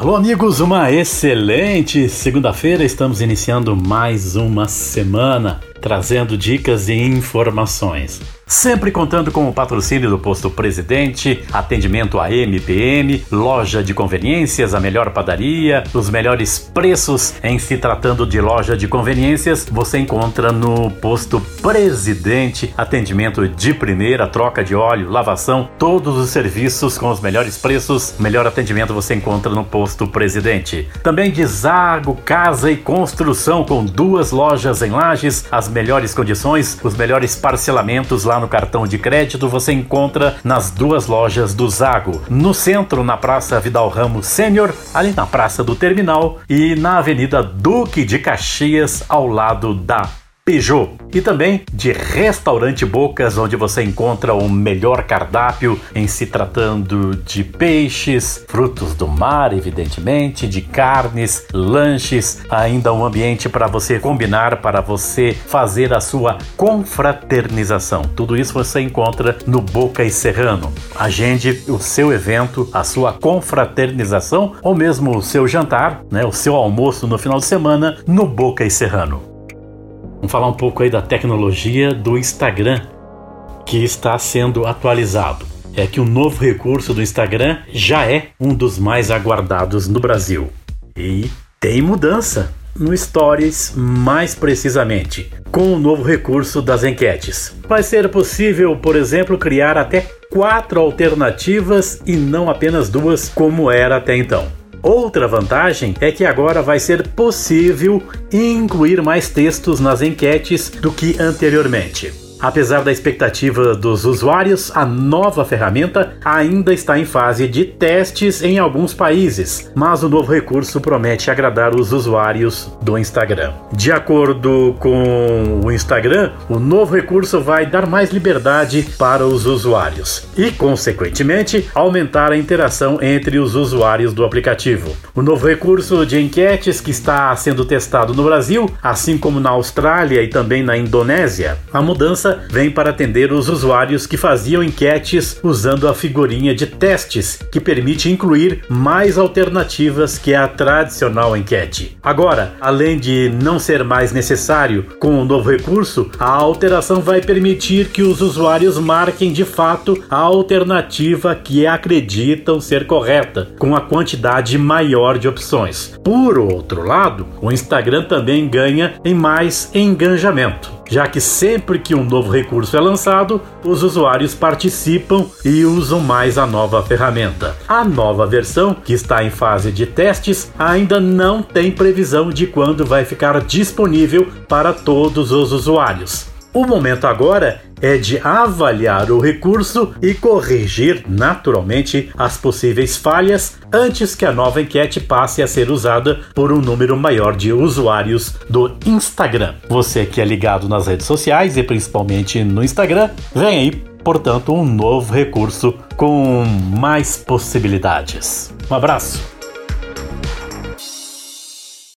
Alô, amigos, uma excelente segunda-feira. Estamos iniciando mais uma semana trazendo dicas e informações. Sempre contando com o patrocínio do Posto Presidente, atendimento a MPM, loja de conveniências, a melhor padaria, os melhores preços. Em se tratando de loja de conveniências, você encontra no Posto Presidente, atendimento de primeira, troca de óleo, lavação, todos os serviços com os melhores preços, melhor atendimento você encontra no Posto Presidente. Também de Zago Casa e Construção com duas lojas em Lages, as melhores condições, os melhores parcelamentos lá no cartão de crédito você encontra nas duas lojas do Zago, no centro, na Praça Vidal Ramos Sênior, ali na Praça do Terminal e na Avenida Duque de Caxias, ao lado da Peugeot e também de Restaurante Bocas, onde você encontra o melhor cardápio em se tratando de peixes, frutos do mar, evidentemente, de carnes, lanches, ainda um ambiente para você combinar, para você fazer a sua confraternização. Tudo isso você encontra no Boca e Serrano. Agende o seu evento, a sua confraternização ou mesmo o seu jantar, né, o seu almoço no final de semana no Boca e Serrano. Vamos falar um pouco aí da tecnologia do Instagram que está sendo atualizado. É que o novo recurso do Instagram já é um dos mais aguardados no Brasil. E tem mudança no Stories, mais precisamente, com o novo recurso das enquetes. Vai ser possível, por exemplo, criar até quatro alternativas e não apenas duas, como era até então. Outra vantagem é que agora vai ser possível incluir mais textos nas enquetes do que anteriormente. Apesar da expectativa dos usuários, a nova ferramenta ainda está em fase de testes em alguns países, mas o novo recurso promete agradar os usuários do Instagram. De acordo com o Instagram, o novo recurso vai dar mais liberdade para os usuários e, consequentemente, aumentar a interação entre os usuários do aplicativo. O novo recurso de enquetes que está sendo testado no Brasil, assim como na Austrália e também na Indonésia, a mudança vem para atender os usuários que faziam enquetes usando a figurinha de testes, que permite incluir mais alternativas que a tradicional enquete. Agora, além de não ser mais necessário com o novo recurso, a alteração vai permitir que os usuários marquem de fato a alternativa que acreditam ser correta, com a quantidade maior de opções. Por outro lado, o Instagram também ganha em mais engajamento já que sempre que um novo recurso é lançado, os usuários participam e usam mais a nova ferramenta. A nova versão, que está em fase de testes, ainda não tem previsão de quando vai ficar disponível para todos os usuários. O momento agora é de avaliar o recurso e corrigir naturalmente as possíveis falhas antes que a nova enquete passe a ser usada por um número maior de usuários do Instagram. Você que é ligado nas redes sociais e principalmente no Instagram, vem aí, portanto, um novo recurso com mais possibilidades. Um abraço!